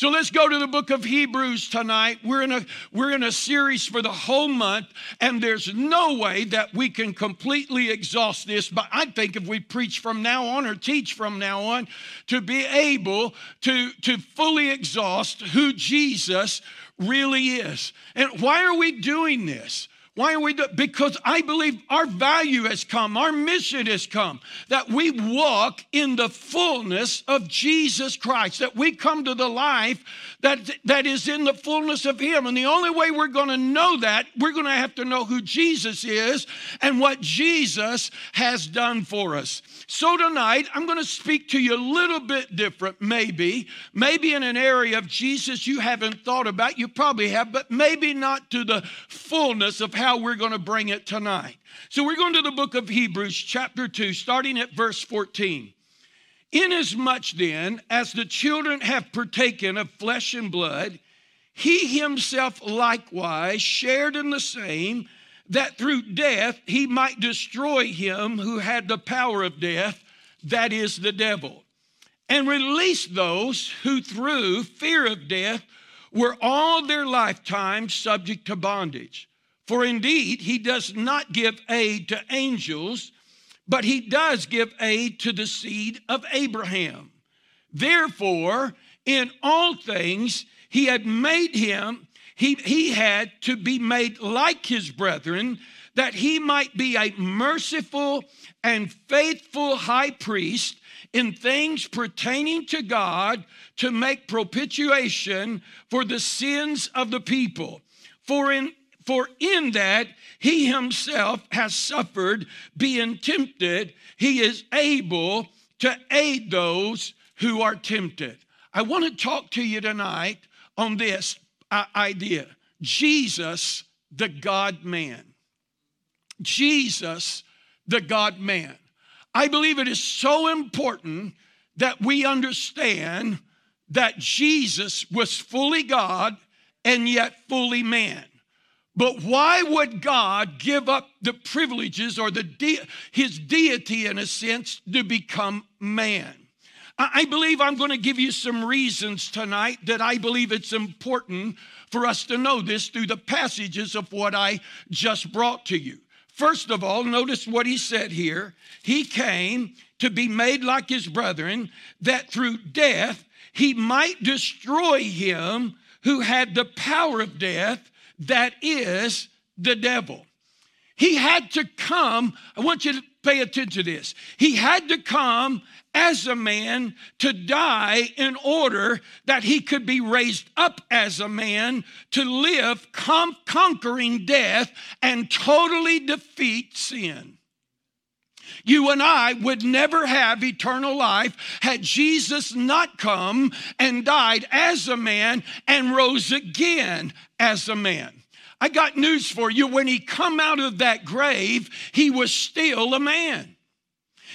So let's go to the book of Hebrews tonight. We're in a we're in a series for the whole month and there's no way that we can completely exhaust this, but I think if we preach from now on or teach from now on to be able to to fully exhaust who Jesus really is. And why are we doing this? Why are we doing? Because I believe our value has come, our mission has come, that we walk in the fullness of Jesus Christ, that we come to the life that, that is in the fullness of Him. And the only way we're going to know that, we're going to have to know who Jesus is and what Jesus has done for us. So tonight, I'm going to speak to you a little bit different, maybe, maybe in an area of Jesus you haven't thought about. You probably have, but maybe not to the fullness of how we're going to bring it tonight. So we're going to the book of Hebrews, chapter 2, starting at verse 14. Inasmuch then as the children have partaken of flesh and blood, he himself likewise shared in the same, that through death he might destroy him who had the power of death, that is the devil, and release those who through fear of death were all their lifetime subject to bondage. For indeed, he does not give aid to angels, but he does give aid to the seed of Abraham. Therefore, in all things, he had made him, he, he had to be made like his brethren, that he might be a merciful and faithful high priest in things pertaining to God to make propitiation for the sins of the people. For in for in that he himself has suffered being tempted, he is able to aid those who are tempted. I want to talk to you tonight on this uh, idea Jesus, the God man. Jesus, the God man. I believe it is so important that we understand that Jesus was fully God and yet fully man. But why would God give up the privileges or the de- his deity in a sense to become man? I believe I'm going to give you some reasons tonight that I believe it's important for us to know this through the passages of what I just brought to you. First of all, notice what he said here. He came to be made like his brethren, that through death he might destroy him who had the power of death that is the devil. He had to come, I want you to pay attention to this. He had to come as a man to die in order that he could be raised up as a man to live conquering death and totally defeat sin. You and I would never have eternal life had Jesus not come and died as a man and rose again as a man. I got news for you. When he come out of that grave, he was still a man.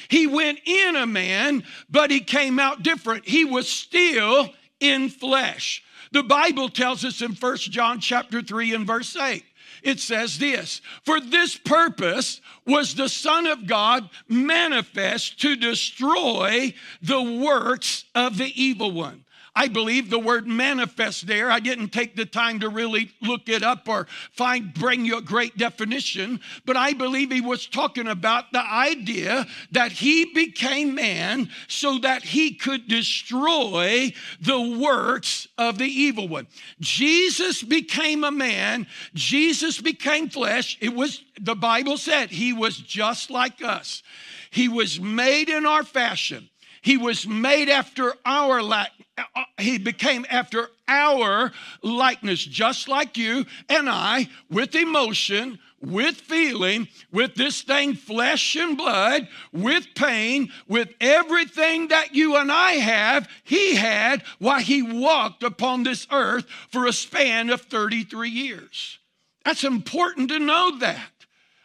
He went in a man, but he came out different. He was still in flesh. The Bible tells us in First John chapter 3 and verse 8 it says this For this purpose was the Son of God manifest to destroy the works of the evil one. I believe the word manifest there. I didn't take the time to really look it up or find bring you a great definition, but I believe he was talking about the idea that he became man so that he could destroy the works of the evil one. Jesus became a man, Jesus became flesh. It was the Bible said he was just like us. He was made in our fashion. He was made after our like uh, uh, he became after our likeness, just like you and I, with emotion, with feeling, with this thing, flesh and blood, with pain, with everything that you and I have, he had while he walked upon this earth for a span of 33 years. That's important to know that.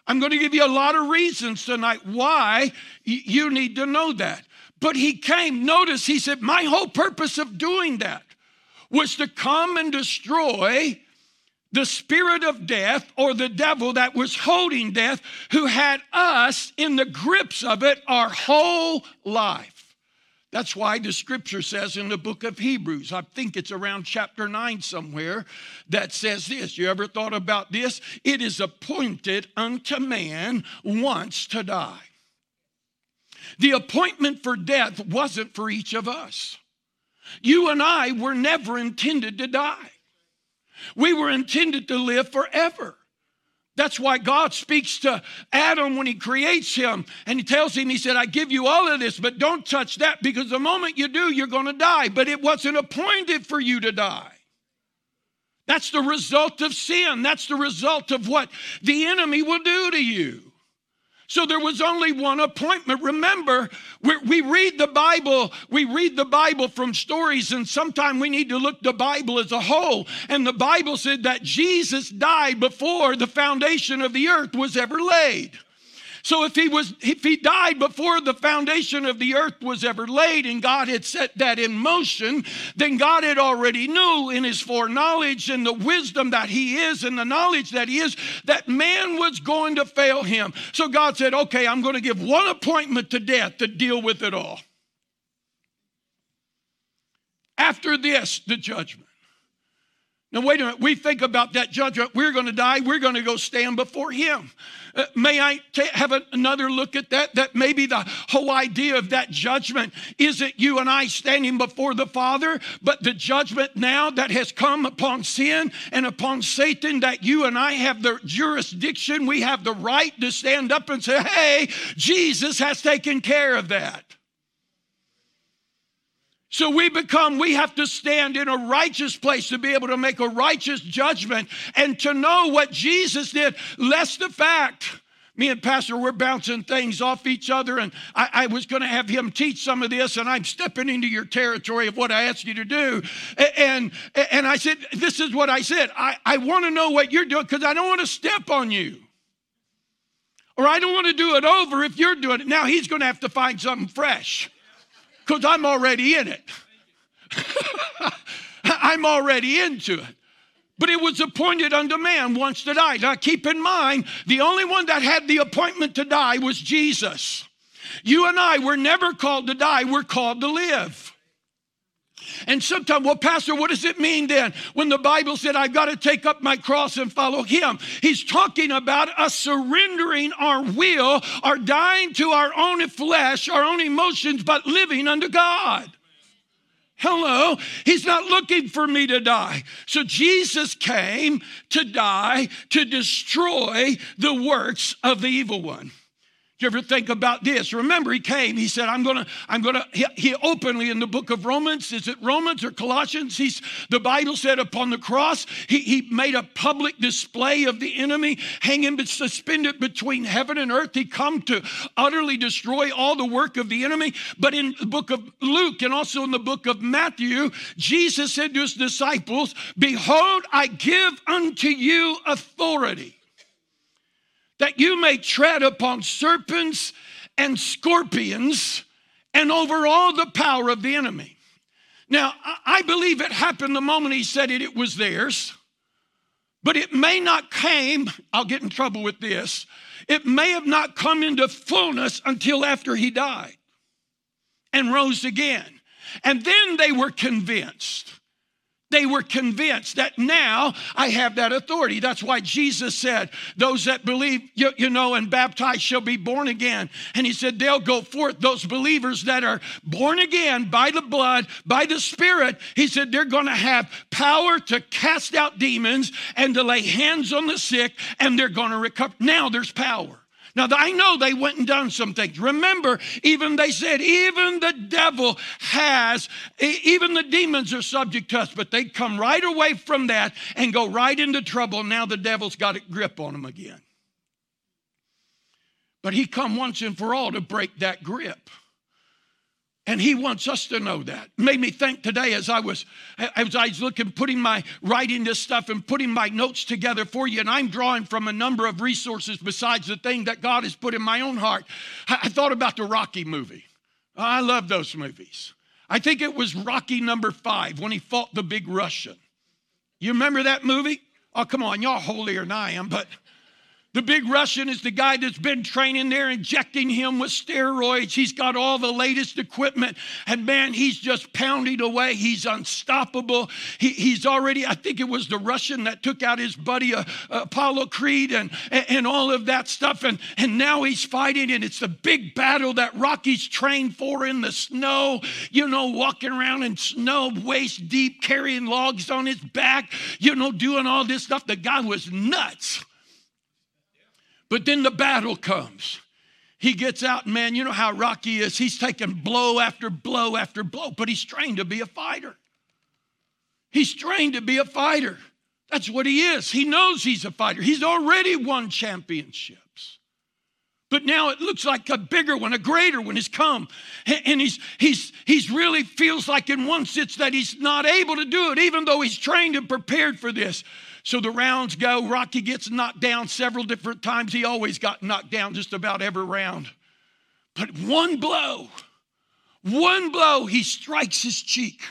I'm going to give you a lot of reasons tonight why you need to know that. But he came, notice he said, My whole purpose of doing that was to come and destroy the spirit of death or the devil that was holding death, who had us in the grips of it our whole life. That's why the scripture says in the book of Hebrews, I think it's around chapter 9 somewhere, that says this. You ever thought about this? It is appointed unto man once to die. The appointment for death wasn't for each of us. You and I were never intended to die, we were intended to live forever. That's why God speaks to Adam when he creates him and he tells him, He said, I give you all of this, but don't touch that because the moment you do, you're going to die. But it wasn't appointed for you to die. That's the result of sin. That's the result of what the enemy will do to you. So there was only one appointment. Remember, we read the Bible, we read the Bible from stories, and sometimes we need to look the Bible as a whole. And the Bible said that Jesus died before the foundation of the earth was ever laid. So if he was if he died before the foundation of the earth was ever laid and God had set that in motion, then God had already knew in his foreknowledge and the wisdom that he is and the knowledge that he is that man was going to fail him. So God said, "Okay, I'm going to give one appointment to death to deal with it all." After this, the judgment. Now, wait a minute. We think about that judgment. We're going to die. We're going to go stand before Him. Uh, may I t- have a, another look at that? That maybe the whole idea of that judgment isn't you and I standing before the Father, but the judgment now that has come upon sin and upon Satan, that you and I have the jurisdiction, we have the right to stand up and say, hey, Jesus has taken care of that. So we become, we have to stand in a righteous place to be able to make a righteous judgment and to know what Jesus did, lest the fact. Me and Pastor, we're bouncing things off each other, and I, I was going to have him teach some of this, and I'm stepping into your territory of what I asked you to do. And, and I said, This is what I said. I, I want to know what you're doing because I don't want to step on you. Or I don't want to do it over if you're doing it. Now he's going to have to find something fresh because I'm already in it. I'm already into it. But it was appointed unto man once to die. Now keep in mind, the only one that had the appointment to die was Jesus. You and I were never called to die, we're called to live. And sometimes, well, Pastor, what does it mean then when the Bible said, I've got to take up my cross and follow Him? He's talking about us surrendering our will, our dying to our own flesh, our own emotions, but living unto God. Hello, he's not looking for me to die. So Jesus came to die to destroy the works of the evil one you ever think about this? Remember, he came, he said, I'm gonna, I'm gonna, he, he, openly in the book of Romans, is it Romans or Colossians? He's the Bible said upon the cross, he, he made a public display of the enemy, hanging but suspended between heaven and earth. He come to utterly destroy all the work of the enemy. But in the book of Luke and also in the book of Matthew, Jesus said to his disciples, Behold, I give unto you authority that you may tread upon serpents and scorpions and over all the power of the enemy. Now, I believe it happened the moment he said it, it was theirs, but it may not came, I'll get in trouble with this, it may have not come into fullness until after he died and rose again. And then they were convinced. They were convinced that now I have that authority. That's why Jesus said, Those that believe, you, you, know, and baptize shall be born again. And he said, They'll go forth. Those believers that are born again by the blood, by the Spirit, he said, they're going to have power to cast out demons and to lay hands on the sick, and they're going to recover. Now there's power. Now, I know they went and done some things. Remember, even they said, even the devil has, even the demons are subject to us, but they come right away from that and go right into trouble. Now the devil's got a grip on them again. But he come once and for all to break that grip. And he wants us to know that. Made me think today as I was as I was looking, putting my writing this stuff and putting my notes together for you, and I'm drawing from a number of resources besides the thing that God has put in my own heart. I, I thought about the Rocky movie. I love those movies. I think it was Rocky number five when he fought the big Russian. You remember that movie? Oh, come on, y'all holier than I am, but The big Russian is the guy that's been training there, injecting him with steroids. He's got all the latest equipment. And man, he's just pounding away. He's unstoppable. He, he's already, I think it was the Russian that took out his buddy uh, Apollo Creed and, and all of that stuff. And, and now he's fighting, and it's the big battle that Rocky's trained for in the snow, you know, walking around in snow, waist deep, carrying logs on his back, you know, doing all this stuff. The guy was nuts. But then the battle comes. He gets out, and man, you know how Rocky is. He's taking blow after blow after blow, but he's trained to be a fighter. He's trained to be a fighter. That's what he is. He knows he's a fighter. He's already won championships. But now it looks like a bigger one, a greater one has come. And he's, he's, he's really feels like in one sense that he's not able to do it, even though he's trained and prepared for this. So the rounds go. Rocky gets knocked down several different times. He always got knocked down just about every round. But one blow, one blow, he strikes his cheek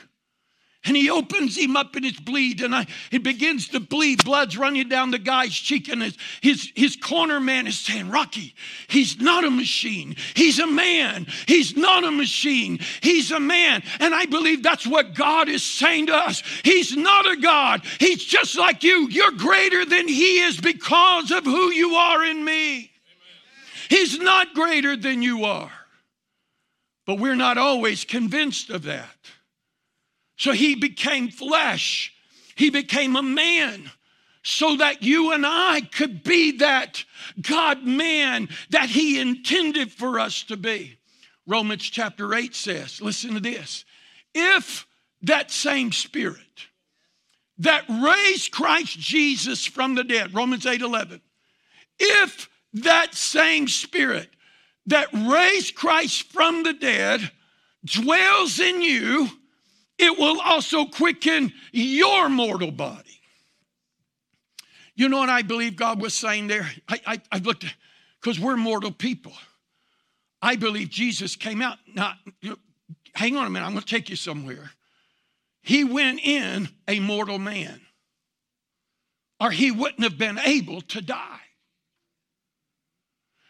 and he opens him up and it's bleed. And I, it begins to bleed. Blood's running down the guy's cheek and his, his, his corner man is saying rocky he's not a machine. He's a man. He's not a machine. He's a man. And i believe that's what god is saying to us. He's not a god. He's just like you. You're greater than he is because of who you are in me. Amen. he's not greater than you are. But we're not always convinced of that so he became flesh, he became a man so that you and I could be that God man that he intended for us to be. Romans chapter 8 says, listen to this. If that same spirit that raised Christ Jesus from the dead, Romans 8 11, if that same spirit that raised Christ from the dead dwells in you, it will also quicken your mortal body. You know what I believe God was saying there? I, I, I looked because we're mortal people. I believe Jesus came out, know, hang on a minute, I'm going to take you somewhere. He went in a mortal man, or he wouldn't have been able to die.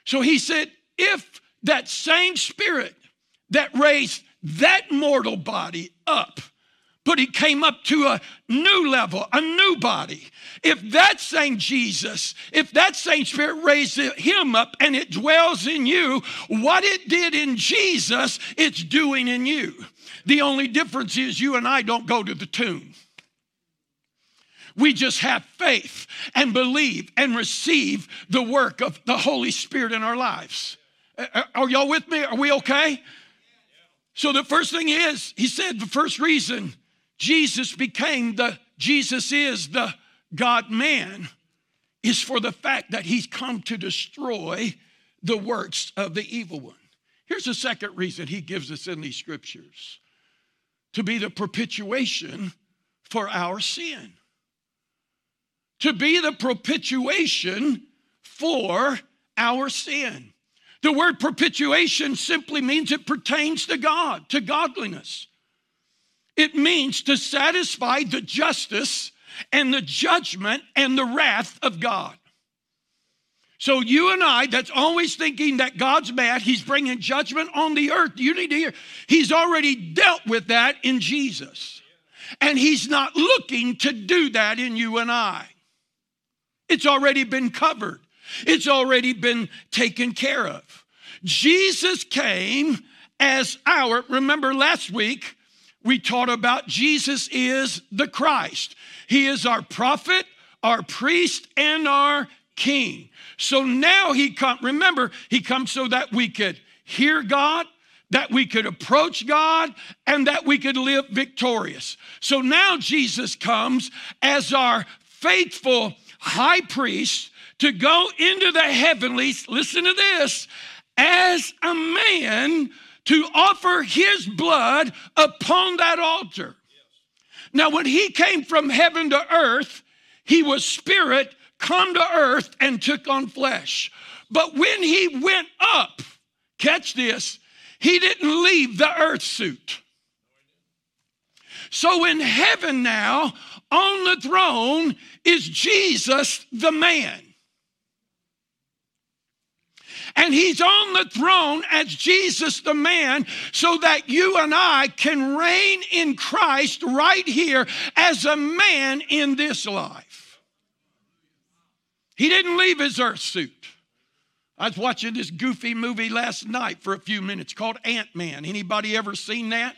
So he said, if that same spirit that raised that mortal body up, but he came up to a new level, a new body. If that same Jesus, if that same spirit raised him up and it dwells in you, what it did in Jesus, it's doing in you. The only difference is you and I don't go to the tomb. We just have faith and believe and receive the work of the Holy Spirit in our lives. Are y'all with me? Are we okay? So the first thing is, he said the first reason Jesus became the, Jesus is the God man, is for the fact that he's come to destroy the works of the evil one. Here's the second reason he gives us in these scriptures to be the propitiation for our sin. To be the propitiation for our sin. The word propitiation simply means it pertains to God, to godliness. It means to satisfy the justice and the judgment and the wrath of God. So, you and I, that's always thinking that God's mad, He's bringing judgment on the earth. You need to hear, He's already dealt with that in Jesus. And He's not looking to do that in you and I. It's already been covered. It's already been taken care of. Jesus came as our, remember last week, we taught about Jesus is the Christ. He is our prophet, our priest, and our king. So now he come, remember, he comes so that we could hear God, that we could approach God, and that we could live victorious. So now Jesus comes as our faithful high priest to go into the heavenlies, listen to this, as a man to offer his blood upon that altar. Now, when he came from heaven to earth, he was spirit, come to earth, and took on flesh. But when he went up, catch this, he didn't leave the earth suit. So in heaven now, on the throne, is Jesus the man. And he's on the throne as Jesus the man, so that you and I can reign in Christ right here as a man in this life. He didn't leave his earth suit. I was watching this goofy movie last night for a few minutes called Ant-Man. Anybody ever seen that?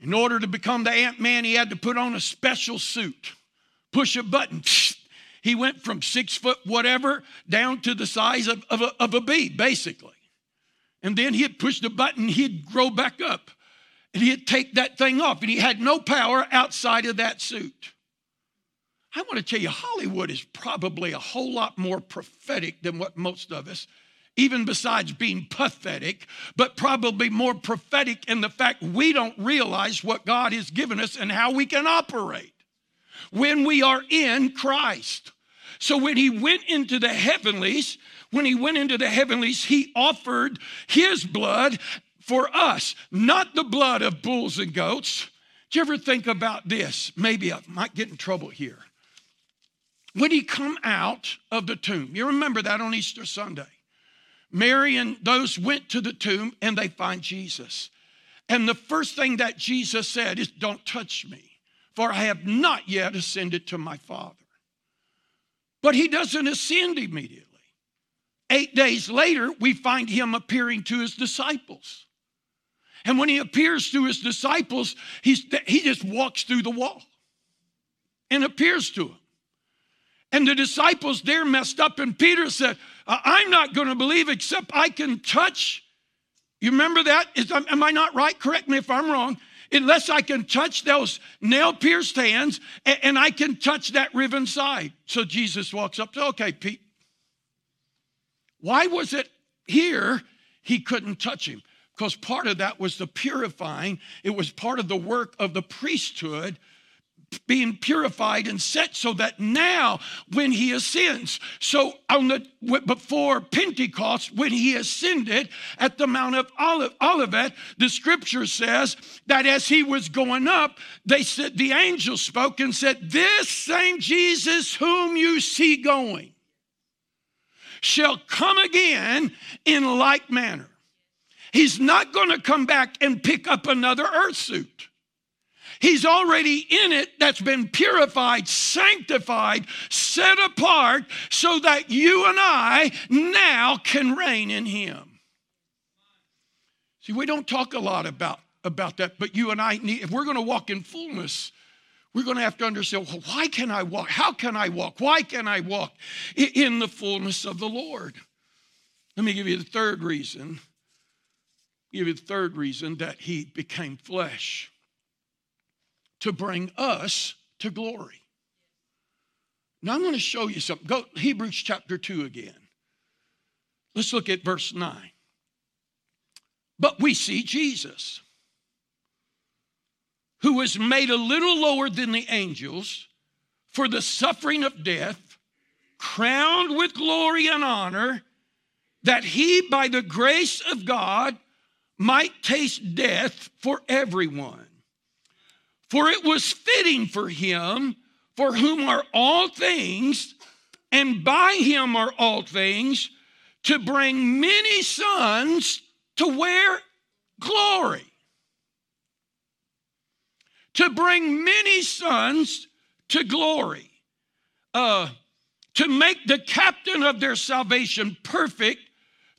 In order to become the Ant-Man, he had to put on a special suit, push a button. He went from six foot whatever down to the size of, of, a, of a bee, basically. And then he'd push the button, he'd grow back up. And he'd take that thing off, and he had no power outside of that suit. I want to tell you, Hollywood is probably a whole lot more prophetic than what most of us, even besides being pathetic, but probably more prophetic in the fact we don't realize what God has given us and how we can operate when we are in Christ. So when he went into the heavenlies, when he went into the heavenlies, he offered his blood for us, not the blood of bulls and goats. Do you ever think about this? Maybe I might get in trouble here when he come out of the tomb you remember that on easter sunday mary and those went to the tomb and they find jesus and the first thing that jesus said is don't touch me for i have not yet ascended to my father but he doesn't ascend immediately eight days later we find him appearing to his disciples and when he appears to his disciples he's, he just walks through the wall and appears to them and the disciples there messed up, and Peter said, I'm not going to believe except I can touch. You remember that? Is, am I not right? Correct me if I'm wrong. Unless I can touch those nail pierced hands and, and I can touch that riven side. So Jesus walks up to, okay, Pete. Why was it here he couldn't touch him? Because part of that was the purifying, it was part of the work of the priesthood being purified and set so that now when he ascends so on the before pentecost when he ascended at the mount of olivet the scripture says that as he was going up they said the angel spoke and said this same jesus whom you see going shall come again in like manner. He's not going to come back and pick up another earth suit He's already in it that's been purified, sanctified, set apart so that you and I now can reign in Him. See, we don't talk a lot about, about that, but you and I need, if we're going to walk in fullness, we're going to have to understand well, why can I walk? How can I walk? Why can I walk in the fullness of the Lord? Let me give you the third reason. Give you the third reason that he became flesh to bring us to glory. Now I'm going to show you something. Go Hebrews chapter 2 again. Let's look at verse 9. But we see Jesus, who was made a little lower than the angels for the suffering of death, crowned with glory and honor, that he, by the grace of God, might taste death for everyone. For it was fitting for him, for whom are all things, and by him are all things, to bring many sons to where? Glory. To bring many sons to glory. Uh, to make the captain of their salvation perfect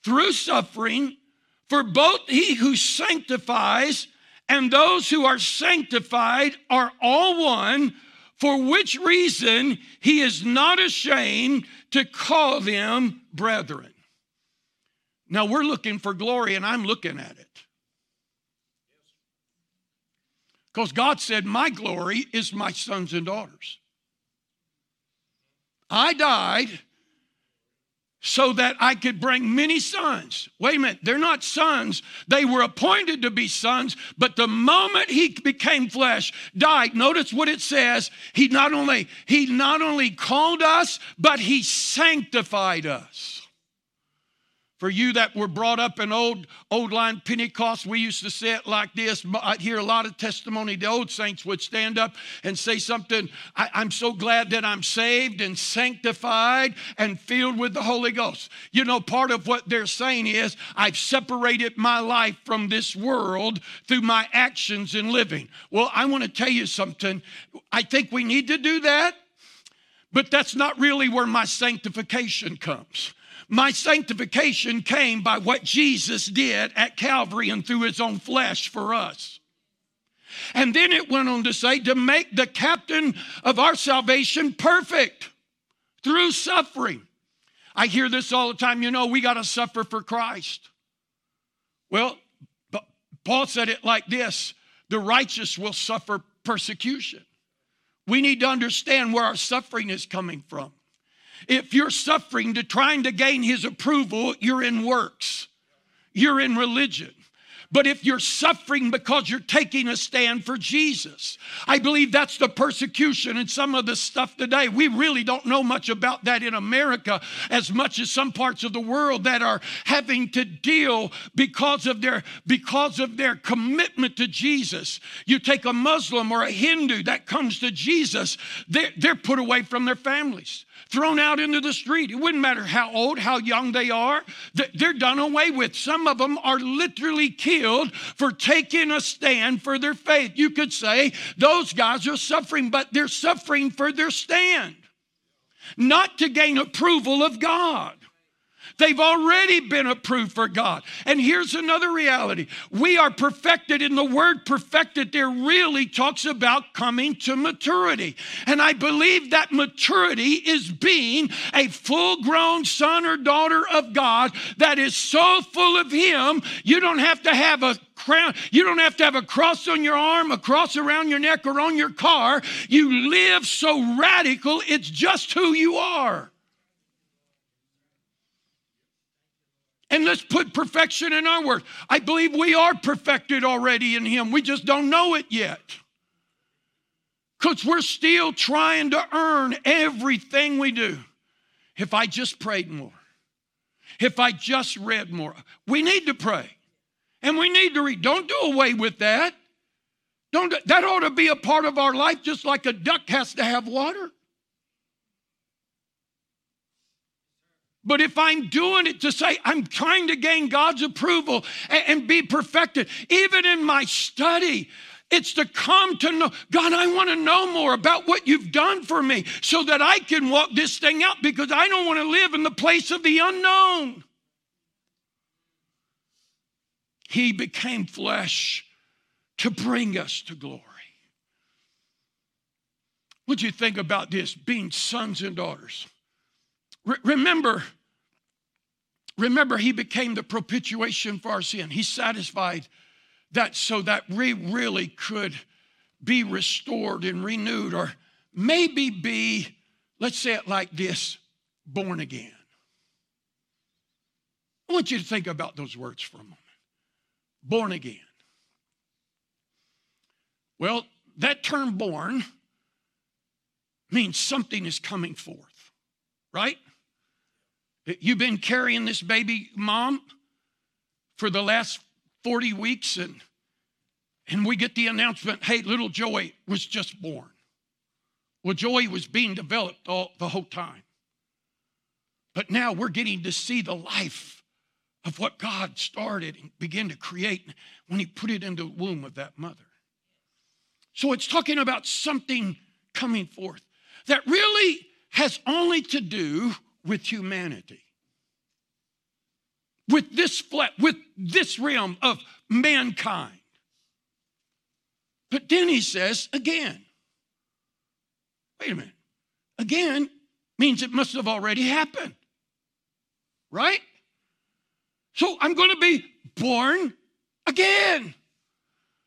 through suffering, for both he who sanctifies and those who are sanctified are all one, for which reason he is not ashamed to call them brethren. Now we're looking for glory, and I'm looking at it. Because God said, My glory is my sons and daughters. I died so that I could bring many sons. Wait a minute, they're not sons. They were appointed to be sons, but the moment he became flesh, died. Notice what it says. He not only he not only called us, but he sanctified us. For you that were brought up in old old line Pentecost, we used to say it like this. I'd hear a lot of testimony. The old saints would stand up and say something. I, I'm so glad that I'm saved and sanctified and filled with the Holy Ghost. You know, part of what they're saying is I've separated my life from this world through my actions and living. Well, I want to tell you something. I think we need to do that, but that's not really where my sanctification comes. My sanctification came by what Jesus did at Calvary and through his own flesh for us. And then it went on to say, to make the captain of our salvation perfect through suffering. I hear this all the time, you know, we got to suffer for Christ. Well, Paul said it like this the righteous will suffer persecution. We need to understand where our suffering is coming from. If you're suffering to trying to gain his approval, you're in works, you're in religion. But if you're suffering because you're taking a stand for Jesus, I believe that's the persecution and some of the stuff today. We really don't know much about that in America as much as some parts of the world that are having to deal because of their because of their commitment to Jesus. You take a Muslim or a Hindu that comes to Jesus, they're, they're put away from their families thrown out into the street. It wouldn't matter how old, how young they are, they're done away with. Some of them are literally killed for taking a stand for their faith. You could say those guys are suffering, but they're suffering for their stand, not to gain approval of God. They've already been approved for God. And here's another reality we are perfected, and the word perfected there really talks about coming to maturity. And I believe that maturity is being a full grown son or daughter of God that is so full of Him, you don't have to have a crown. You don't have to have a cross on your arm, a cross around your neck, or on your car. You live so radical, it's just who you are. And let's put perfection in our word. I believe we are perfected already in Him. We just don't know it yet. Because we're still trying to earn everything we do. If I just prayed more, if I just read more, we need to pray and we need to read. Don't do away with that. Don't, that ought to be a part of our life, just like a duck has to have water. But if I'm doing it to say I'm trying to gain God's approval and, and, be perfected, even in my study, it's to come to know God, I want to know more about what you've done for me so that I can walk this thing out because I don't want to live in the place of the unknown. He became flesh to bring us to glory. What do you think about this being sons and daughters? Re- remember, remember, he became the propitiation for our sin. He satisfied that so that we really could be restored and renewed, or maybe be, let's say it like this, born again. I want you to think about those words for a moment. Born again. Well, that term born means something is coming forth, right? You've been carrying this baby, mom, for the last 40 weeks, and, and we get the announcement hey, little Joey was just born. Well, Joey was being developed all, the whole time. But now we're getting to see the life of what God started and began to create when He put it in the womb of that mother. So it's talking about something coming forth that really has only to do with humanity. With this flat, with this realm of mankind. But then he says again. Wait a minute. Again means it must have already happened. Right? So I'm going to be born again.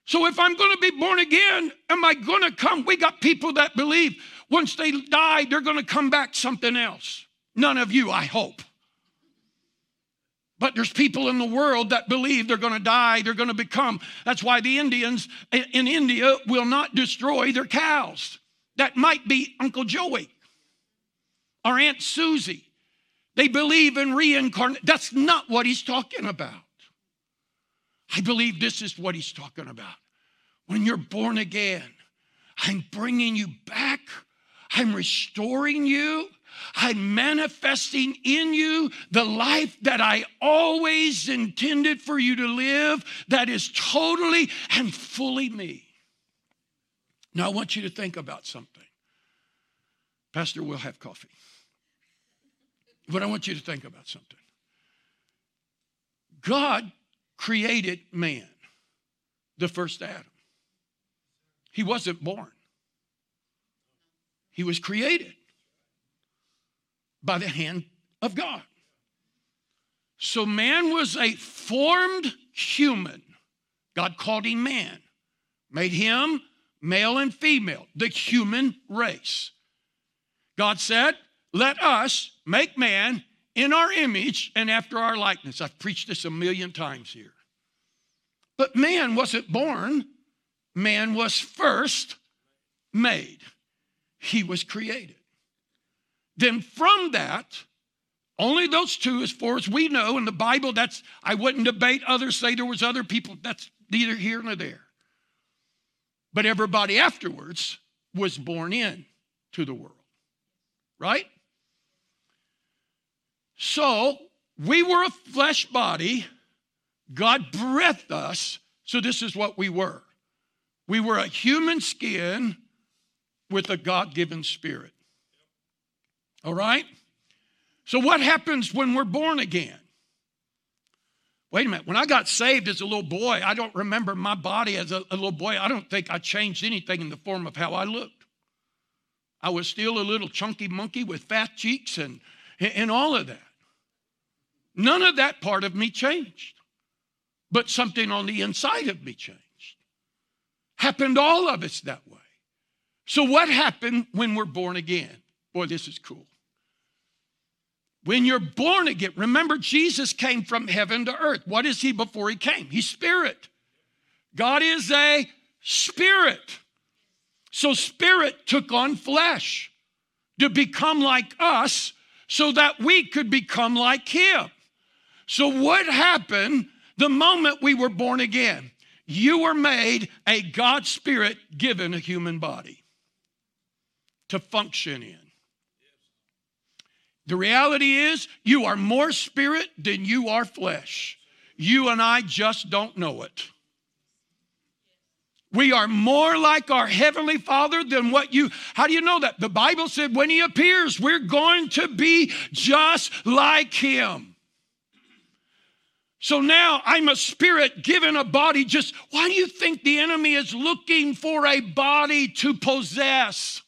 So if I'm going to be born again, am I going to come? We got people that believe once they die, they're going to come back something else. None of you, I hope. But there's people in the world that believe they're going to die, they're going to become. That's why the Indians in India will not destroy their cows. That might be Uncle Joey or Aunt Susie. They believe in reincarnation. That's not what he's talking about. I believe this is what he's talking about. When you're born again, I'm bringing you back, I'm restoring you. I'm manifesting in you the life that I always intended for you to live, that is totally and fully me. Now, I want you to think about something. Pastor, we'll have coffee. But I want you to think about something. God created man, the first Adam. He wasn't born, he was created by the hand of God. So man was a formed human. God called him man, made him male and female, the human race. God said, Let us make man in our image and after our likeness. I've preached this a million times here. But man wasn't born, man was first made, he was created. Then from that, only those two, as far as we know in the Bible, that's I wouldn't debate. Others say there was other people. That's neither here nor there. But everybody afterwards was born in to the world. Right? So we were a flesh body. God breathed us. So this is what we were. We were a human skin with a God given spirit. All right? So, what happens when we're born again? Wait a minute. When I got saved as a little boy, I don't remember my body as a, a, little boy. I don't think I changed anything in the form of how I looked. I was still a little chunky monkey with fat cheeks and, and all of that. None of that part of me changed, but something on the inside of me changed. Happened all of us that way. So, what happened when we're born again? Boy, this is cool. When you're born again, remember Jesus came from heaven to earth. What is he before he came? He's spirit. God is a spirit. So spirit took on flesh to become like us so that we could become like him. So what happened the moment we were born again? You were made a God spirit given a human body to function in. The reality is, you are more spirit than you are flesh. You and I just don't know it. We are more like our Heavenly Father than what you, how do you know that? The Bible said when He appears, we're going to be just like Him. So now I'm a spirit given a body. Just why do you think the enemy is looking for a body to possess?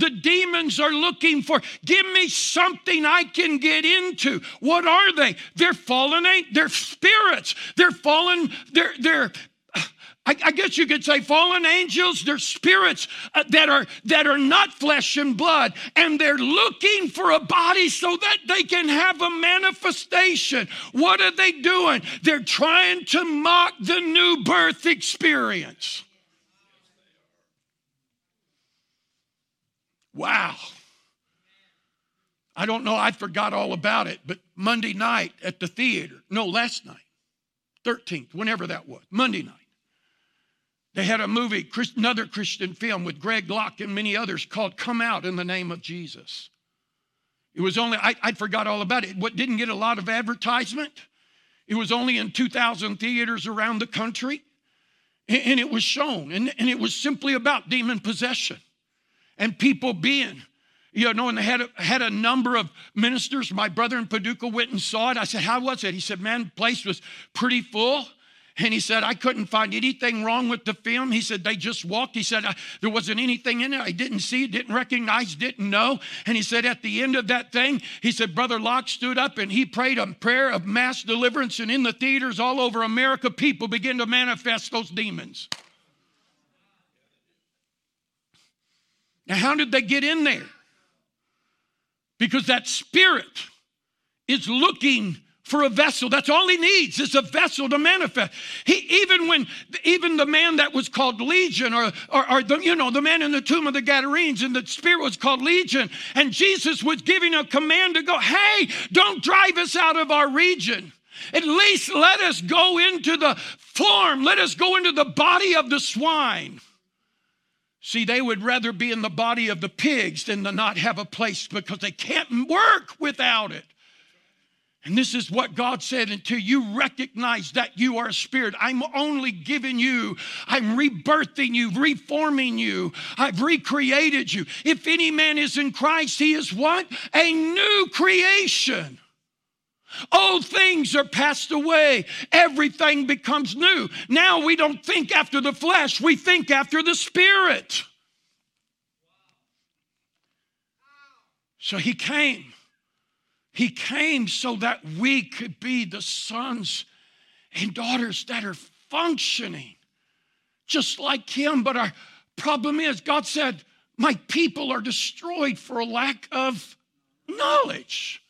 The demons are looking for, give me something I can get into. What are they? They're fallen, they're spirits. They're fallen, they're, they're, I, I guess you could say fallen angels, they're spirits uh, that are that are not flesh and blood, and they're looking for a body so that they can have a manifestation. What are they doing? They're trying to mock the new birth experience. Wow. I don't know, I forgot all about it, but Monday night at the theater, no, last night, 13th, whenever that was, Monday night, they had a movie, another Christian film with Greg Locke and many others called Come Out in the Name of Jesus. It was only, I, I forgot all about it. What didn't get a lot of advertisement? It was only in 2,000 theaters around the country. And, and it was shown. And, and it was simply about demon possession and people being. You know, and they had a, had a number of ministers. My brother in Paducah went and saw it. I said, How was it? He said, Man, the place was pretty full. And he said, I couldn't find anything wrong with the film. He said, they just walked. He said, there wasn't anything in it. I didn't see, didn't recognize, didn't know. And he said, at the end of that thing, he said, Brother Locke stood up and he prayed a prayer of mass deliverance. And in the theaters all over America, people began to manifest those demons. Now, how did they get in there? Because that spirit is looking for a vessel. That's all he needs is a vessel to manifest. He even when even the man that was called Legion, or or, or the, you know the man in the tomb of the Gadarenes, and the spirit was called Legion, and Jesus was giving a command to go. Hey, don't drive us out of our region. At least let us go into the form. Let us go into the body of the swine. See, they would rather be in the body of the pigs than to not have a place because they can't work without it. And this is what God said until you recognize that you are a spirit, I'm only giving you, I'm rebirthing you, reforming you, I've recreated you. If any man is in Christ, he is what? A new creation. Old things are passed away. Everything becomes new. Now we don't think after the flesh, we think after the spirit. So he came. He came so that we could be the sons and daughters that are functioning just like him. But our problem is, God said, My people are destroyed for a lack of knowledge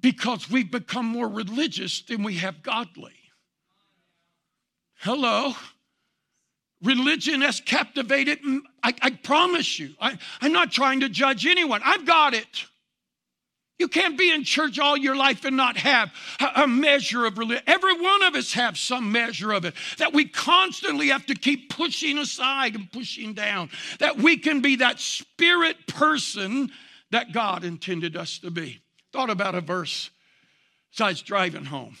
because we've become more religious than we have godly. Hello. Religion has captivated, I, I promise you. I, I'm not trying to judge anyone. I've got it. You can't be in church all your life and not have a measure of religion. Every one of us have some measure of it that we constantly have to keep pushing aside and pushing down. That we can be that spirit person that God intended us to be. Thought about a verse as I was driving home.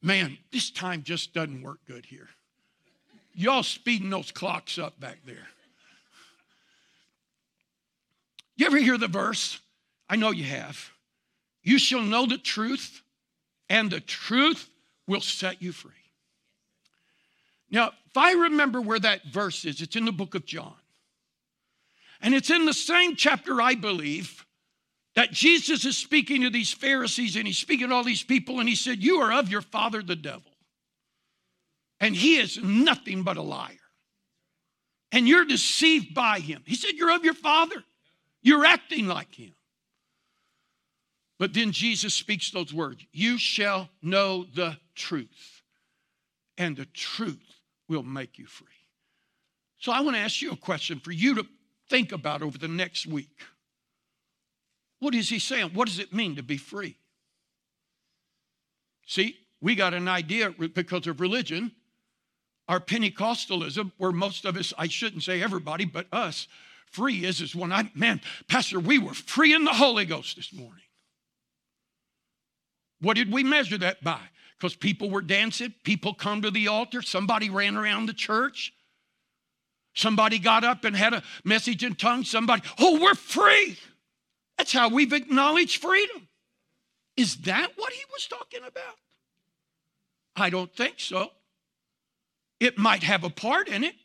Man, this time just doesn't work good here. Y'all speeding those clocks up back there. You ever hear the verse? I know you have. You shall know the truth, and the truth will set you free. Now, if I remember where that verse is, it's in the book of John. And it's in the same chapter, I believe, that Jesus is speaking to these Pharisees and he's speaking to all these people, and he said, You are of your father, the devil. And he is nothing but a liar. And you're deceived by him. He said, You're of your father. You're acting like him. But then Jesus speaks those words You shall know the truth, and the truth will make you free. So I want to ask you a question for you to think about over the next week. What is he saying? What does it mean to be free? See, we got an idea because of religion, our Pentecostalism, where most of us, I shouldn't say everybody, but us, free is, is when I, man, Pastor, we were free in the Holy Ghost this morning. What did we measure that by? Because people were dancing, people come to the altar, somebody ran around the church, somebody got up and had a message in tongues, somebody, oh, we're free. That's how we've acknowledged freedom. Is that what he was talking about? I don't think so. It might have a part in it,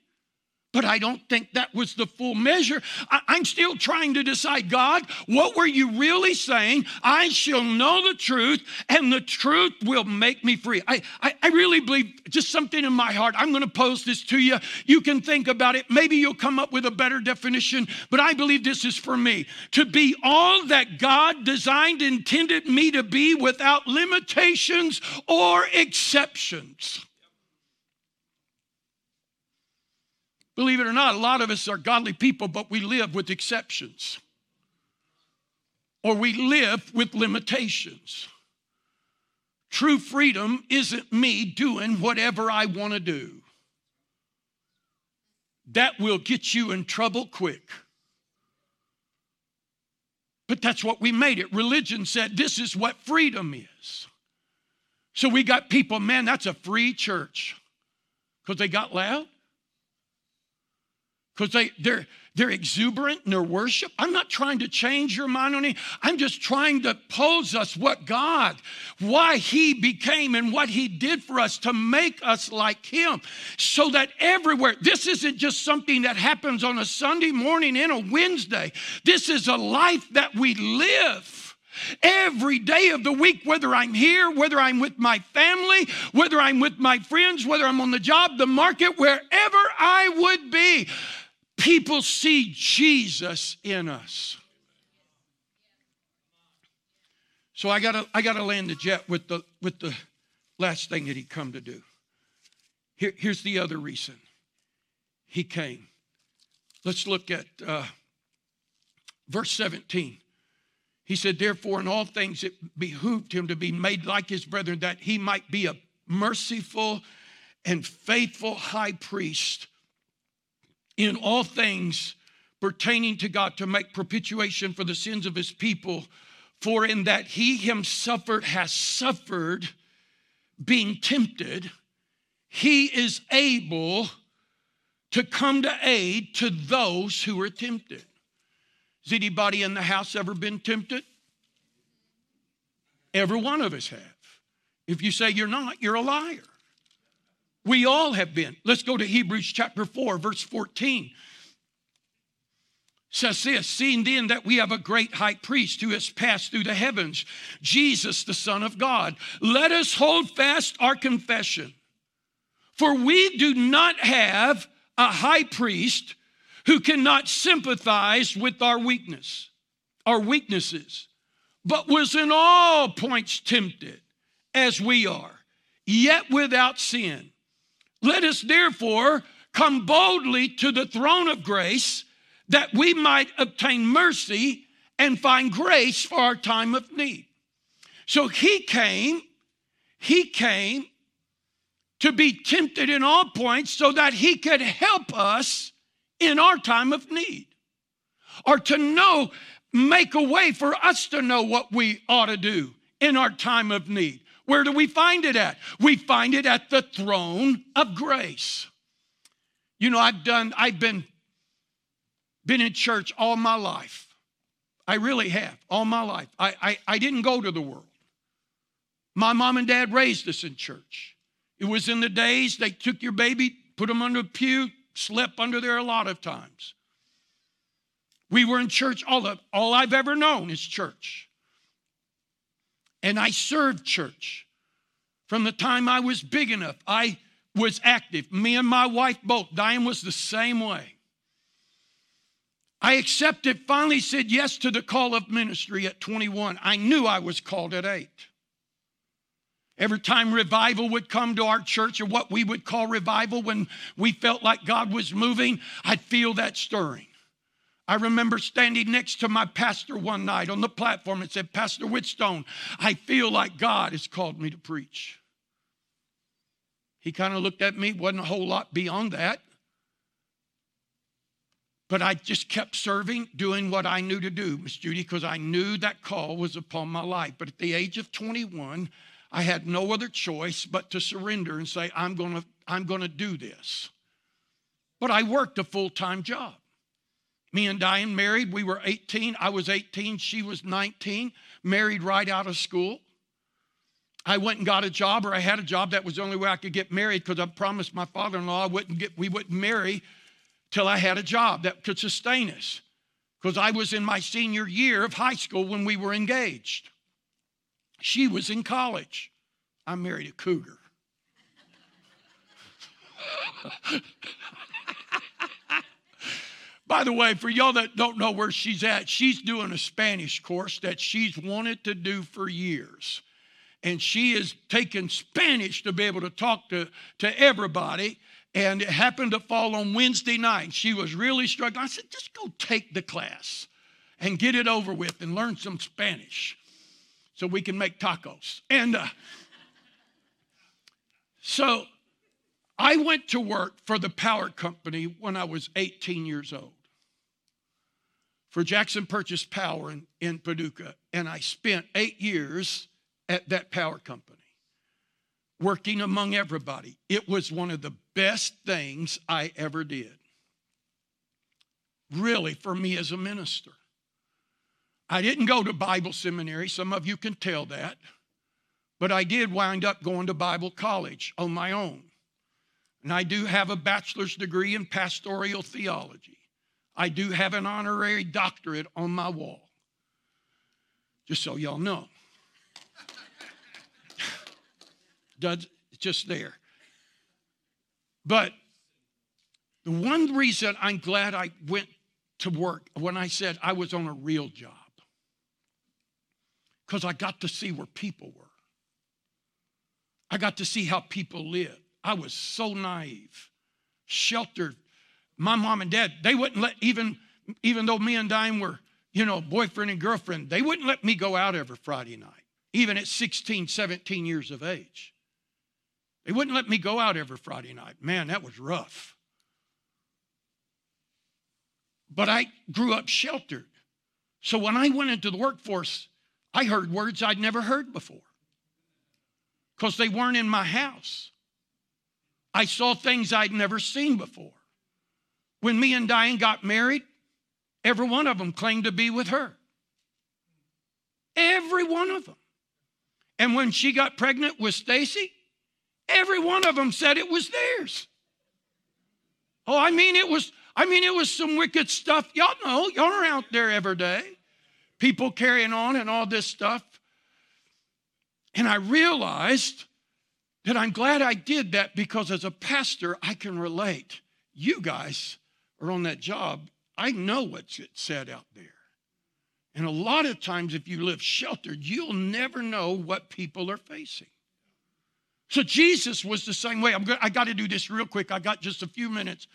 but I don't think that was the full measure. I, am still trying to decide, God, what were you really saying? I shall know the truth, and the truth will make me free. I, I, I really believe just something in my heart. I'm going to pose this to you. You can think about it. Maybe you'll come up with a better definition, but I believe this is for me to be all that God designed, intended me to be without limitations or exceptions. Believe it or not, a lot of us are godly people, but we live with exceptions. Or we live with limitations. True freedom isn't me doing whatever I want to do. That will get you in trouble quick. But that's what we made it. Religion said this is what freedom is. So we got people, man, that's a free church. Because they got loud? Because they, they're, they're exuberant in their worship. I'm not trying to change your mind on it. I'm just trying to pose us what God, why He became and what He did for us to make us like Him. So that everywhere, this isn't just something that happens on a Sunday morning and a Wednesday. This is a life that we live. Every day of the week, whether I'm here, whether I'm with my family, whether I'm with my friends, whether I'm on the job, the market, wherever I would be, people see Jesus in us. So I gotta I gotta land the jet with the with the last thing that he come to do. Here, here's the other reason he came. Let's look at uh, verse 17. He said, Therefore, in all things it behooved him to be made like his brethren, that he might be a merciful and faithful high priest in all things pertaining to God to make propitiation for the sins of his people. For in that he himself has suffered being tempted, he is able to come to aid to those who are tempted. Has anybody in the house ever been tempted? Every one of us have. If you say you're not, you're a liar. We all have been. Let's go to Hebrews chapter 4, verse 14 says this seeing then that we have a great high priest who has passed through the heavens jesus the son of god let us hold fast our confession. For we do not have a high priest who cannot sympathize with our weakness our weaknesses but was in all points tempted as we are yet without sin let us therefore come boldly to the throne of grace that we might obtain mercy and find grace for our time of need. So he came, he came to be tempted in all points so that he could help us in our time of need or to know, make a way for us to know what we ought to do in our time of need. Where do we find it at? We find it at the throne of grace. You know, I've done, I've been been in church all my life. I really have, all my life. I, I, I didn't go to the world. My mom and dad raised us in church. It was in the days they took your baby, put them under a pew, slept under there a lot of times. We were in church, all, the, all I've ever known is church. And I served church. From the time I was big enough, I was active. Me and my wife both. Diane was the same way. I accepted, finally said yes to the call of ministry at 21. I knew I was called at eight. Every time revival would come to our church, or what we would call revival, when we felt like God was moving, I'd feel that stirring. I remember standing next to my pastor one night on the platform and said, Pastor Whitstone, I feel like God has called me to preach. He kind of looked at me, wasn't a whole lot beyond that. But I just kept serving, doing what I knew to do, Miss Judy, because I knew that call was upon my life. But at the age of 21, I had no other choice but to surrender and say, I'm gonna, I'm gonna do this. But I worked a full-time job. Me and Diane married, we were 18. I was 18, she was 19, married right out of school. I went and got a job, or I had a job. That was the only way I could get married because I promised my father-in-law I wouldn't get, we wouldn't marry till I had a job that could sustain us. Because I was in my senior year of high school when we were engaged. She was in college. I married a cougar. By the way, for y'all that don't know where she's at, she's doing a Spanish course that she's wanted to do for years. And she is taking Spanish to be able to talk to, to everybody and it happened to fall on Wednesday night. She was really struggling. I said, just go take the class and get it over with and learn some Spanish so we can make tacos. And uh, so I went to work for the power company when I was 18 years old for Jackson Purchase Power in, in Paducah. And I spent eight years at that power company working among everybody. It was one of the best things I ever did. Really, for me as a minister. I didn't go to Bible seminary, some of you can tell that, but I did wind up going to Bible college on my own. And I do have a bachelor's degree in pastoral theology. I do have an honorary doctorate on my wall. Just so y'all know. Just there. But the one reason I'm glad I went to work when I said I was on a real job, because I got to see where people were. I got to see how people lived. I was so naive, sheltered. My mom and dad, they wouldn't let even, even though me and Diane were, you know, boyfriend and girlfriend, they wouldn't let me go out every Friday night, even at 16, 17 years of age. They wouldn't let me go out every Friday night. Man, that was rough. But I grew up sheltered. So when I went into the workforce, I heard words I'd never heard before because they weren't in my house. I saw things I'd never seen before. When me and Diane got married, every one of them claimed to be with her. Every one of them. And when she got pregnant with Stacy, every one of them said it was theirs. Oh, I mean it was I mean it was some wicked stuff. Y'all know, y'all are out there every day. People carrying on and all this stuff. And I realized that I'm glad I did that because as a pastor, I can relate. You guys are on that job. I know what's said out there. And a lot of times, if you live sheltered, you'll never know what people are facing. So Jesus was the same way. I'm going I got to do this real quick. I got just a few minutes.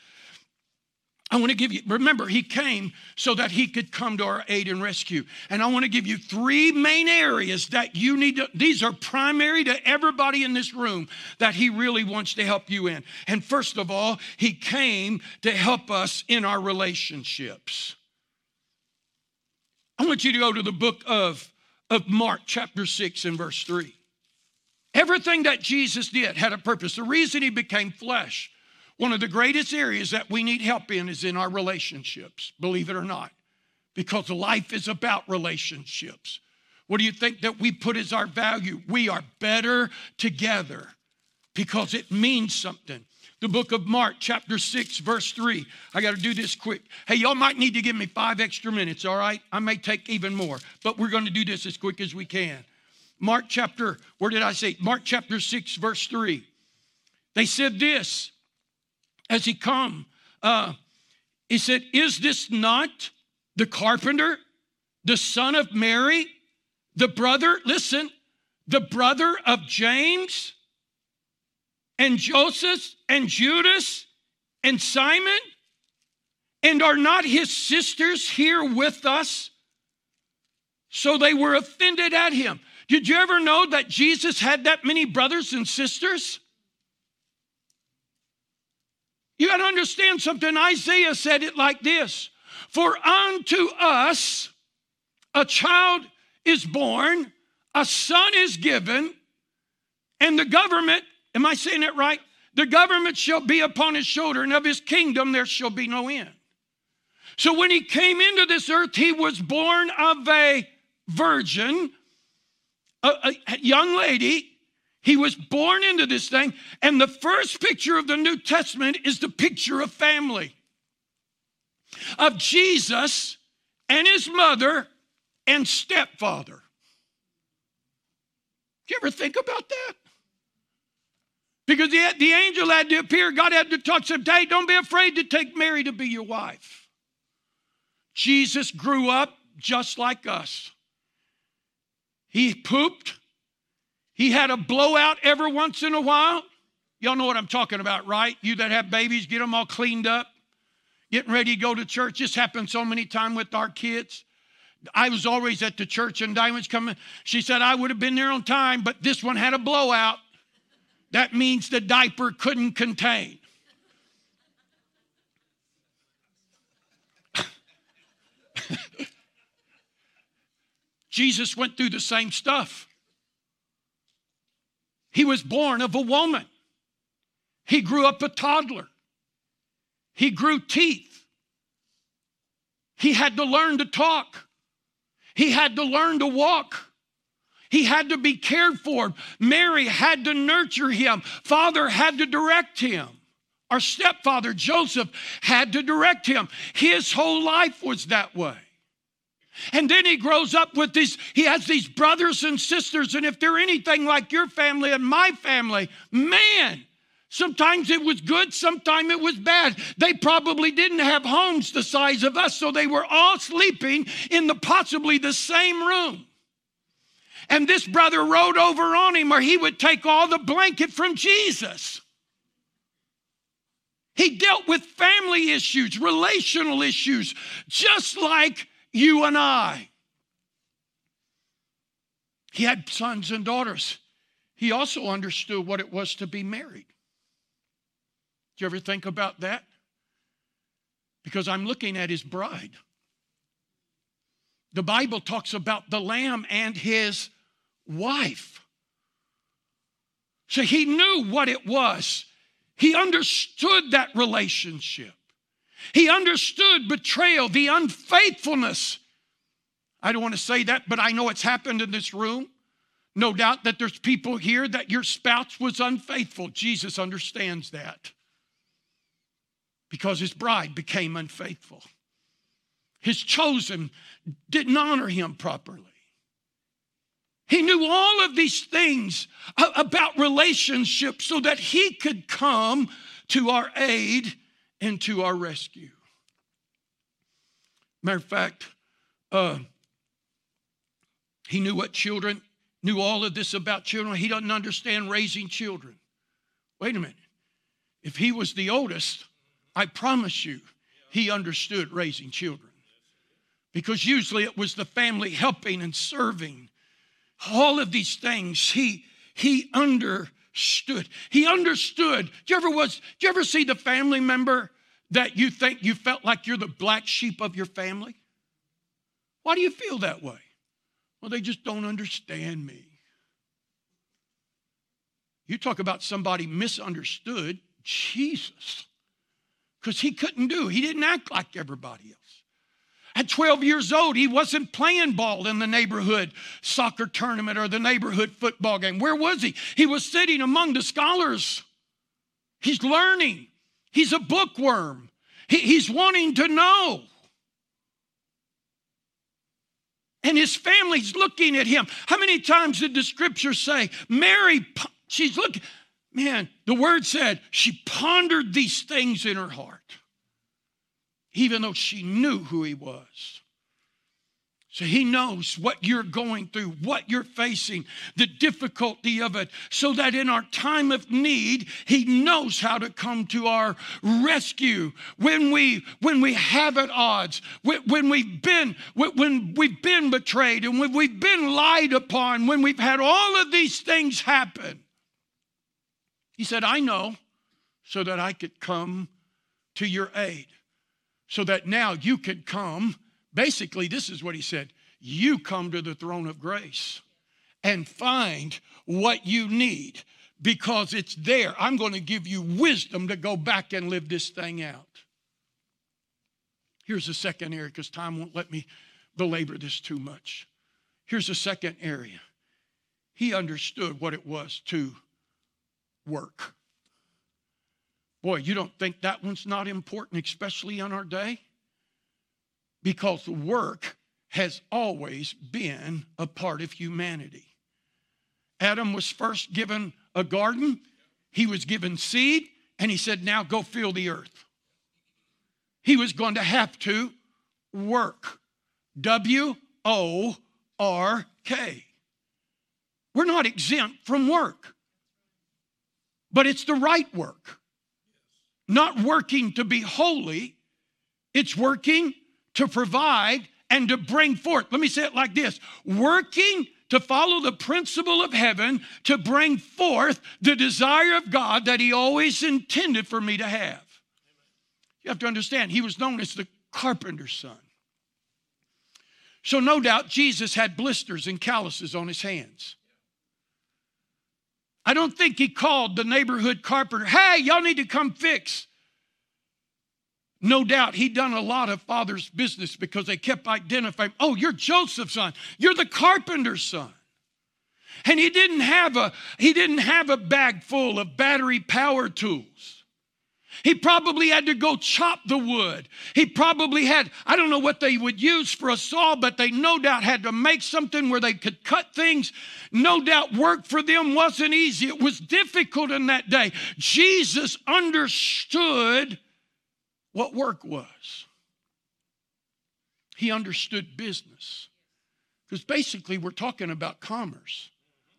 I want to give you, remember, he came so that he could come to our aid and rescue. And I want to give you three main areas that you need to, these are primary to everybody in this room that he really wants to help you in. And first of all, he came to help us in our relationships. I want you to go to the book of, of Mark, chapter 6, and verse 3. Everything that Jesus did had a purpose. The reason he became flesh one of the greatest areas that we need help in is in our relationships, believe it or not, because life is about relationships. What do you think that we put as our value? We are better together because it means something. The book of Mark, chapter 6, verse 3. I got to do this quick. Hey, y'all might need to give me five extra minutes, all right? I may take even more, but we're going to do this as quick as we can. Mark chapter, where did I say? Mark chapter 6, verse 3. They said this as he come, uh, he said, Is this not the carpenter, the son of Mary, the brother, listen, the brother of James and Joseph and Judas and Simon? And are not his sisters here with us? So they were offended at him. Did you ever know that Jesus had that many brothers and sisters? You got to understand something. Isaiah said it like this For unto us a child is born, a son is given, and the government, am I saying it right? The government shall be upon his shoulder, and of his kingdom there shall be no end. So when he came into this earth, he was born of a virgin, a, a young lady, he was born into this thing, and the first picture of the New Testament is the picture of family of Jesus and his mother and stepfather. Do you ever think about that? Because the, the angel had to appear, God had to talk to hey, don't be afraid to take Mary to be your wife. Jesus grew up just like us. He pooped, he had a blowout every once in a while. Y'all know what I'm talking about, right? You that have babies, get them all cleaned up, getting ready to go to church. This happened so many times with our kids. I was always at the church and Diane's coming. She said, I would have been there on time, but this one had a blowout. That means the diaper couldn't contain. Jesus went through the same stuff. He was born of a woman. He grew up a toddler. He grew teeth. He had to learn to talk. He had to learn to walk. He had to be cared for. Mary had to nurture him. Father had to direct him. Our stepfather, Joseph, had to direct him. His whole life was that way. And then he grows up with these, he has these brothers and sisters. And if they're anything like your family and my family, man, sometimes it was good, sometimes it was bad. They probably didn't have homes the size of us, so they were all sleeping in the possibly the same room. And this brother rode over on him, or he would take all the blanket from Jesus. He dealt with family issues, relational issues, just like you and I. He had sons and daughters. He also understood what it was to be married. Do you ever think about that? Because I'm looking at his bride. The Bible talks about the lamb and his wife. So he knew what it was. He understood that relationship. He understood betrayal, the unfaithfulness. I don't want to say that, but I know it's happened in this room. No doubt that there's people here that your spouse was unfaithful. Jesus understands that because his bride became unfaithful. His chosen didn't honor him properly. He knew all of these things about relationships so that he could come to our aid and to our rescue. Matter of fact, uh, he knew what children, knew all of this about children. He doesn't understand raising children. Wait a minute. If he was the oldest, I promise you, he understood raising children. Because usually it was the family helping and serving. All of these things he he understood. He understood. Do you ever was, do you ever see the family member that you think you felt like you're the black sheep of your family? Why do you feel that way? Well, they just don't understand me. You talk about somebody misunderstood Jesus because he couldn't do, he didn't act like everybody else. At 12 years old, he wasn't playing ball in the neighborhood soccer tournament or the neighborhood football game. Where was he? He was sitting among the scholars. He's learning. He's a bookworm. He, he's wanting to know. And his family's looking at him. How many times did the scripture say, Mary, she's looking, man, the word said she pondered these things in her heart even though she knew who he was. So he knows what you're going through, what you're facing, the difficulty of it, so that in our time of need, he knows how to come to our rescue when we when we have at odds, when we've been when we've been betrayed and when we've been lied upon, when we've had all of these things happen. He said, I know, so that I could come to your aid so that now you could come. Basically, this is what he said you come to the throne of grace and find what you need because it's there. I'm going to give you wisdom to go back and live this thing out. Here's the second area because time won't let me belabor this too much. Here's the second area. He understood what it was to work. Boy, you don't think that one's not important, especially in our day? Because work has always been a part of humanity. Adam was first given a garden, he was given seed, and he said, Now go fill the earth. He was going to have to work. W O R K. We're not exempt from work, but it's the right work not working to be holy, it's working to provide and to bring forth. Let me say it like this working to follow the principle of heaven to bring forth the desire of God that He always intended for me to have. You have to understand, He was known as the carpenter's son. So, no doubt, Jesus had blisters and calluses on his hands. I don't think he called the neighborhood carpenter, hey, y'all need to come fix. No doubt he done a lot of father's business because they kept identifying, oh, you're Joseph's son. You're the carpenter's son. And he didn't have a he didn't have a bag full of battery power tools. He probably had to go chop the wood. He probably had, I don't know what they would use for a saw, but they no doubt had to make something where they could cut things. No doubt work for them wasn't easy. It was difficult in that day. Jesus understood what work was. He understood business. Because basically, we're talking about commerce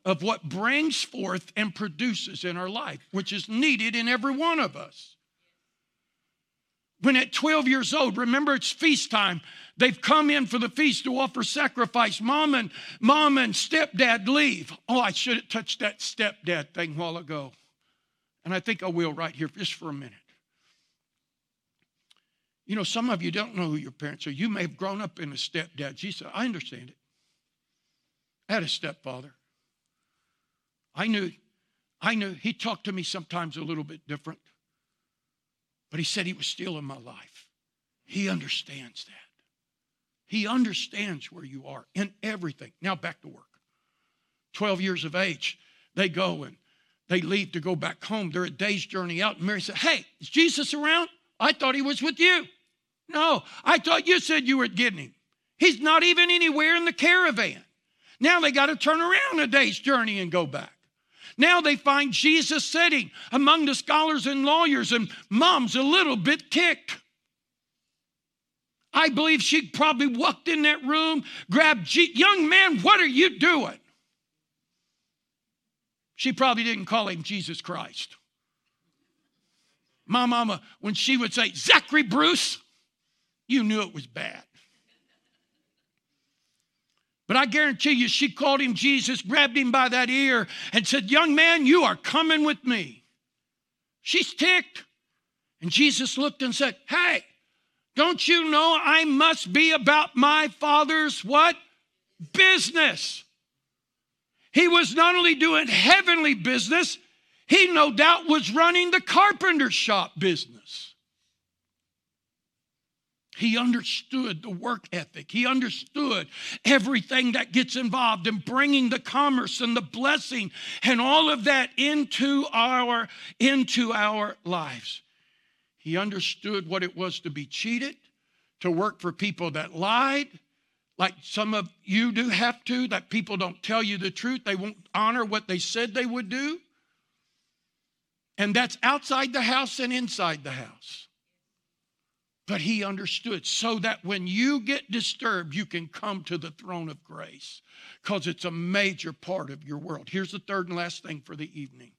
of what brings forth and produces in our life, which is needed in every one of us. When at 12 years old, remember it's feast time, they've come in for the feast to offer sacrifice. Mom and mom and stepdad leave. Oh, I should have touched that stepdad thing while ago. And I think I will right here just for a minute. You know, some of you don't know who your parents are. You may have grown up in a stepdad. Jesus, I understand it. I had a stepfather. I knew, I knew he talked to me sometimes a little bit different, but he said he was still in my life. He understands that. He understands where you are in everything. Now back to work. 12 years of age, they go and they leave to go back home. They're a day's journey out. And Mary said, Hey, is Jesus around? I thought he was with you. No, I thought you said you were getting him. He's not even anywhere in the caravan. Now they got to turn around a day's journey and go back. Now they find Jesus sitting among the scholars and lawyers, and mom's a little bit ticked. I believe she probably walked in that room, grabbed, young man, what are you doing? She probably didn't call him Jesus Christ. My mama, when she would say, Zachary Bruce, you knew it was bad. But I guarantee you, she called him Jesus, grabbed him by that ear, and said, Young man, you are coming with me. She's ticked. And Jesus looked and said, Hey, don't you know I must be about my father's what? Business. He was not only doing heavenly business, he no doubt was running the carpenter shop business. He understood the work ethic. He understood everything that gets involved in bringing the commerce and the blessing and all of that into our into our lives. He understood what it was to be cheated, to work for people that lied, like some of you do have to, that people don't tell you the truth. They won't honor what they said they would do. And that's outside the house and inside the house. But he understood so that when you get disturbed, you can come to the throne of grace because it's a major part of your world. Here's the third and last thing for the evening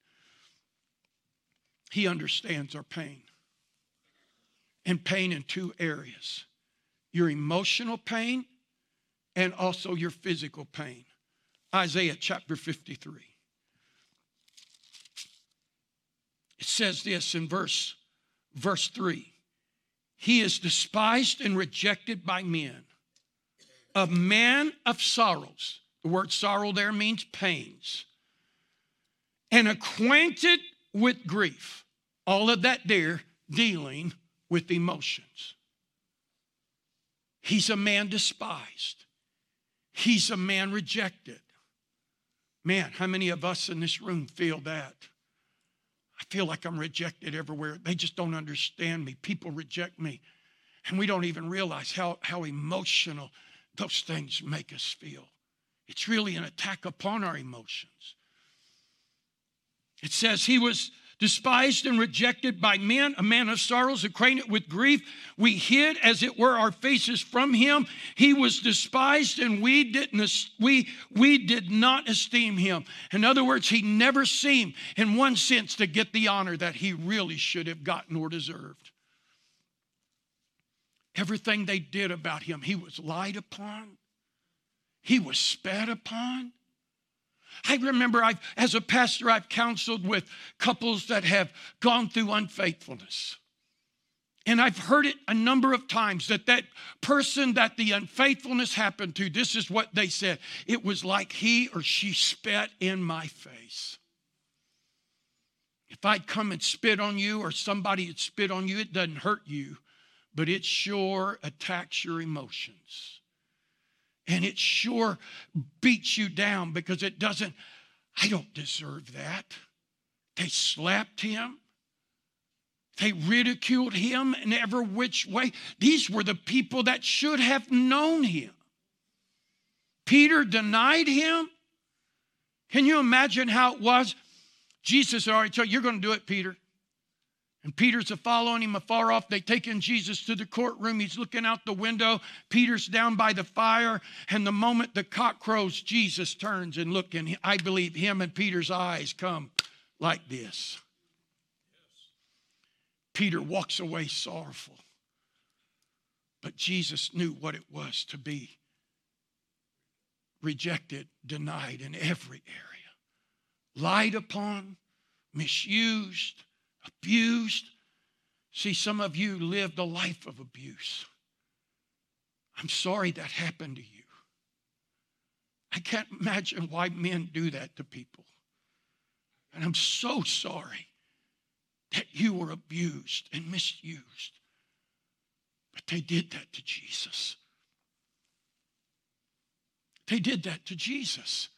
He understands our pain. And pain in two areas your emotional pain and also your physical pain. Isaiah chapter 53. It says this in verse verse 3 he is despised and rejected by men, a man of sorrows. The word sorrow there means pains, and acquainted with grief. All of that there dealing with emotions. He's a man despised. He's a man rejected. Man, how many of us in this room feel that? I feel like I'm rejected everywhere. They just don't understand me. People reject me. And we don't even realize how, how emotional those things make us feel. It's really an attack upon our emotions. It says he was despised and rejected by men, a man of sorrows, acquainted with grief. We hid, as it were, our faces from him. He was despised, and we didn't we we did not esteem him. In other words, he never seemed, in one sense, to get the honor that he really should have gotten or deserved. Everything they did about him, he was lied upon. He was spat upon. I remember I've, as a pastor, I've counseled with couples that have gone through unfaithfulness. And I've heard it a number of times that that person that the unfaithfulness happened to, this is what they said it was like he or she spat in my face. If I'd come and spit on you or somebody had spit on you, it doesn't hurt you, but it sure attacks your emotions. And it sure beats you down because it doesn't, I don't deserve that. They slapped him. They ridiculed him in every which way. These were the people that should have known him. Peter denied him. Can you imagine how it was? Jesus already told you, you're going to do it, Peter. And Peter's a following him afar off. They take in Jesus to the courtroom. He's looking out the window. Peter's down by the fire. And the moment the cock crows, Jesus turns and look, and I believe him and Peter's eyes come like this. Peter walks away sorrowful. But Jesus knew what it was to be rejected, denied in every area, lied upon, misused, abused. See, some of you lived a life of abuse. I'm sorry that happened to you. I can't imagine why men do that to people. And I'm so sorry that you were abused and misused. But they did that to Jesus. They did that to Jesus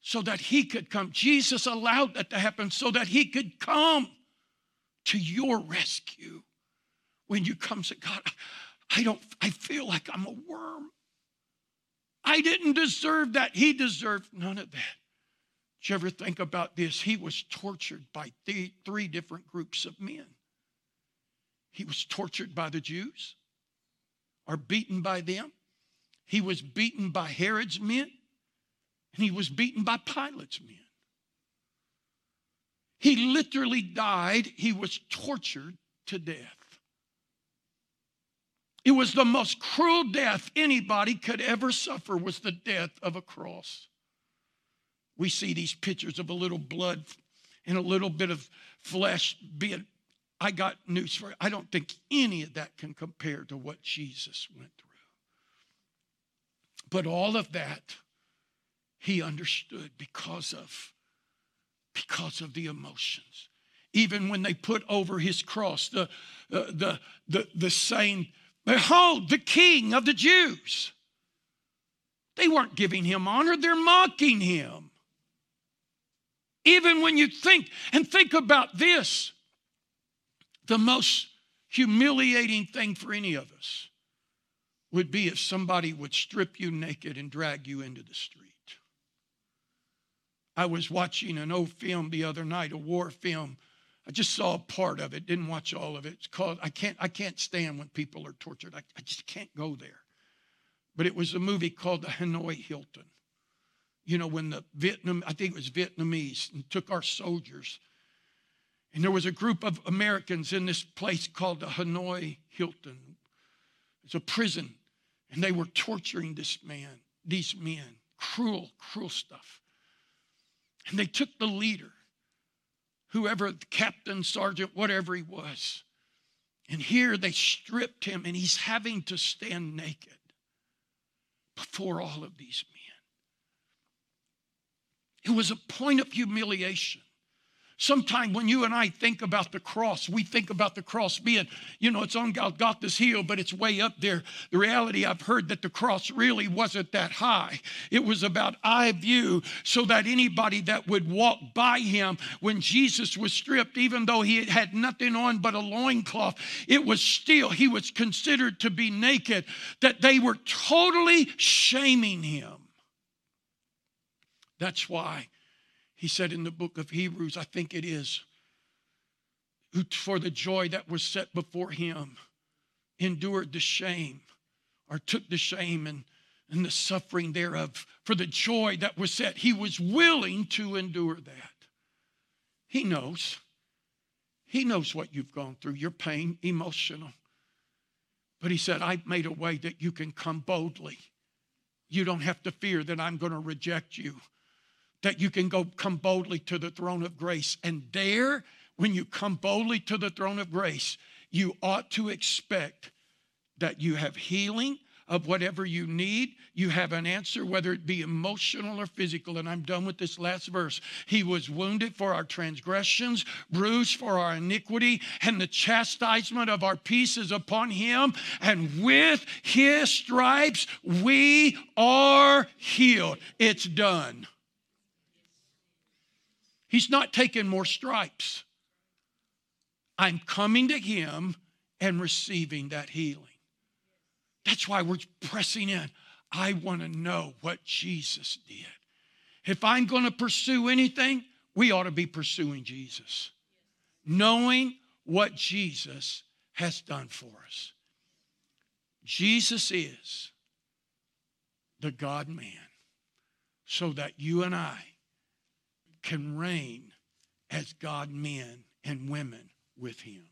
so that he could come. Jesus allowed that to happen so that he could come to your rescue. When you come to God, I don't, I feel like I'm a worm. I didn't deserve that. He deserved none of that. Did you ever think about this? He was tortured by th- three different groups of men. He was tortured by the Jews, or beaten by them. He was beaten by Herod's men, and he was beaten by Pilate's men. He literally died, he was tortured to death. It was the most cruel death anybody could ever suffer was the death of a cross. We see these pictures of a little blood and a little bit of flesh. being I got news for you. I don't think any of that can compare to what Jesus went through. But all of that he understood because of because of the emotions. Even when they put over his cross the, uh, the, the, the saying, Behold, the king of the Jews. They weren't giving him honor, they're mocking him. Even when you think, and think about this the most humiliating thing for any of us would be if somebody would strip you naked and drag you into the street. I was watching an old film the other night, a war film. I just saw a part of it, didn't watch all of it. It's called I can't I can't stand when people are tortured. I, I just can't go there. But it was a movie called The Hanoi Hilton. You know, when the Vietnam, I think it was Vietnamese, took our soldiers. And there was a group of Americans in this place called the Hanoi Hilton. It's a prison. And they were torturing this man, these men. Cruel, cruel stuff. And they took the leader, whoever, captain, sergeant, whatever he was. And here they stripped him, and he's having to stand naked before all of these men. It was a point of humiliation. Sometime when you and I think about the cross, we think about the cross being, you know, it's on Golgotha's hill, but it's way up there. The reality I've heard that the cross really wasn't that high. It was about eye view so that anybody that would walk by him when Jesus was stripped, even though he had nothing on but a loincloth, it was still, he was considered to be naked, that they were totally shaming him. That's why he said in the book of Hebrews, I think it is, for the joy that was set before him endured the shame or took the shame and, and the suffering thereof. For the joy that was set, he was willing to endure that. He knows. He knows what you've gone through, your pain, emotional. But he said, I've made a way that you can come boldly. You don't have to fear that I'm going to reject you that you can go come boldly to the throne of grace. And there, when you come boldly to the throne of grace, you ought to expect that you have healing of whatever you need. You have an answer, whether it be emotional or physical. And I'm done with this last verse. He was wounded for our transgressions, bruised for our iniquity, and the chastisement of our peace is upon him. And with his stripes, we are healed. It's done. He's not taking more stripes. I'm coming to Him and receiving that healing. That's why we're pressing in. I want to know what Jesus did. If I'm going to pursue anything, we ought to be pursuing Jesus, knowing what Jesus has done for us. Jesus is the God man so that you and I can reign as God men and women with him.